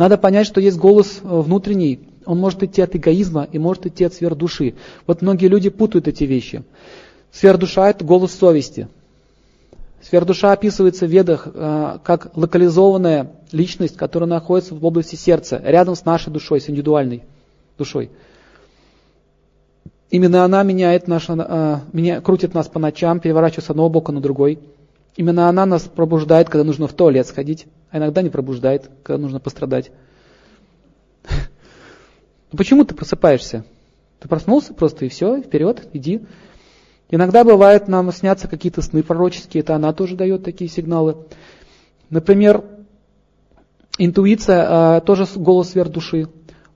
Надо понять, что есть голос э, внутренний, он может идти от эгоизма и может идти от сверхдуши. Вот многие люди путают эти вещи. Сверхдуша – это голос совести. Сверхдуша описывается в ведах э, как локализованная личность, которая находится в области сердца, рядом с нашей душой, с индивидуальной душой. Именно она меняет наше, э, меня, крутит нас по ночам, переворачивает с одного бока на другой. Именно она нас пробуждает, когда нужно в туалет сходить, а иногда не пробуждает, когда нужно пострадать. Ну почему ты просыпаешься? Ты проснулся просто и все, вперед, иди. Иногда бывает нам снятся какие-то сны пророческие, это она тоже дает такие сигналы. Например, интуиция а, тоже голос сверх души.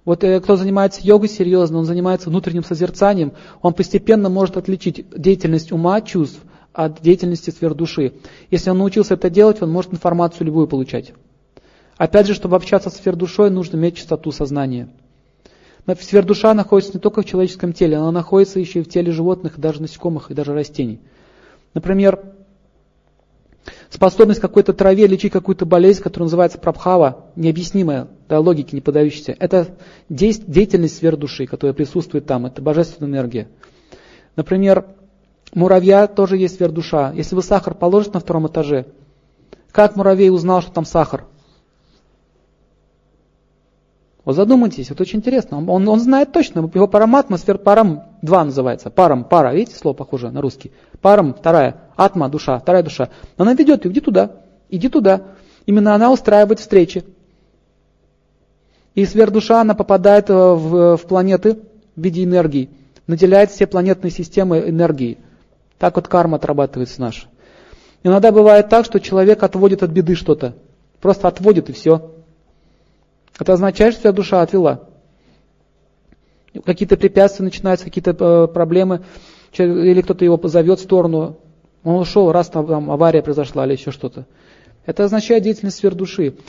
Вот э, кто занимается йогой серьезно, он занимается внутренним созерцанием, он постепенно может отличить деятельность ума, чувств от деятельности сверхдуши. Если он научился это делать, он может информацию любую получать. Опять же, чтобы общаться с сверхдушой, нужно иметь чистоту сознания. Сверхдуша находится не только в человеческом теле, она находится еще и в теле животных, даже насекомых, и даже растений. Например, способность какой-то траве лечить какую-то болезнь, которая называется прабхава, необъяснимая, да, логике не поддающаяся, это деятельность сверхдуши, которая присутствует там, это божественная энергия. Например, муравья тоже есть сверхдуша. Если вы сахар положите на втором этаже, как муравей узнал, что там сахар? Вот задумайтесь, это очень интересно. Он, он знает точно, его параматмосфер, парам 2 называется, парам, пара, видите, слово похоже на русский. Парам, вторая, атма, душа, вторая душа. Она ведет, иди туда, иди туда. Именно она устраивает встречи. И сверхдуша, она попадает э, в, в планеты в виде энергии, наделяет все планетные системы энергией. Так вот карма отрабатывается наша. Иногда бывает так, что человек отводит от беды что-то. Просто отводит и все. Это означает, что твоя душа отвела. Какие-то препятствия начинаются, какие-то э, проблемы, или кто-то его позовет в сторону, он ушел, раз там, там авария произошла или еще что-то. Это означает деятельность сфер души.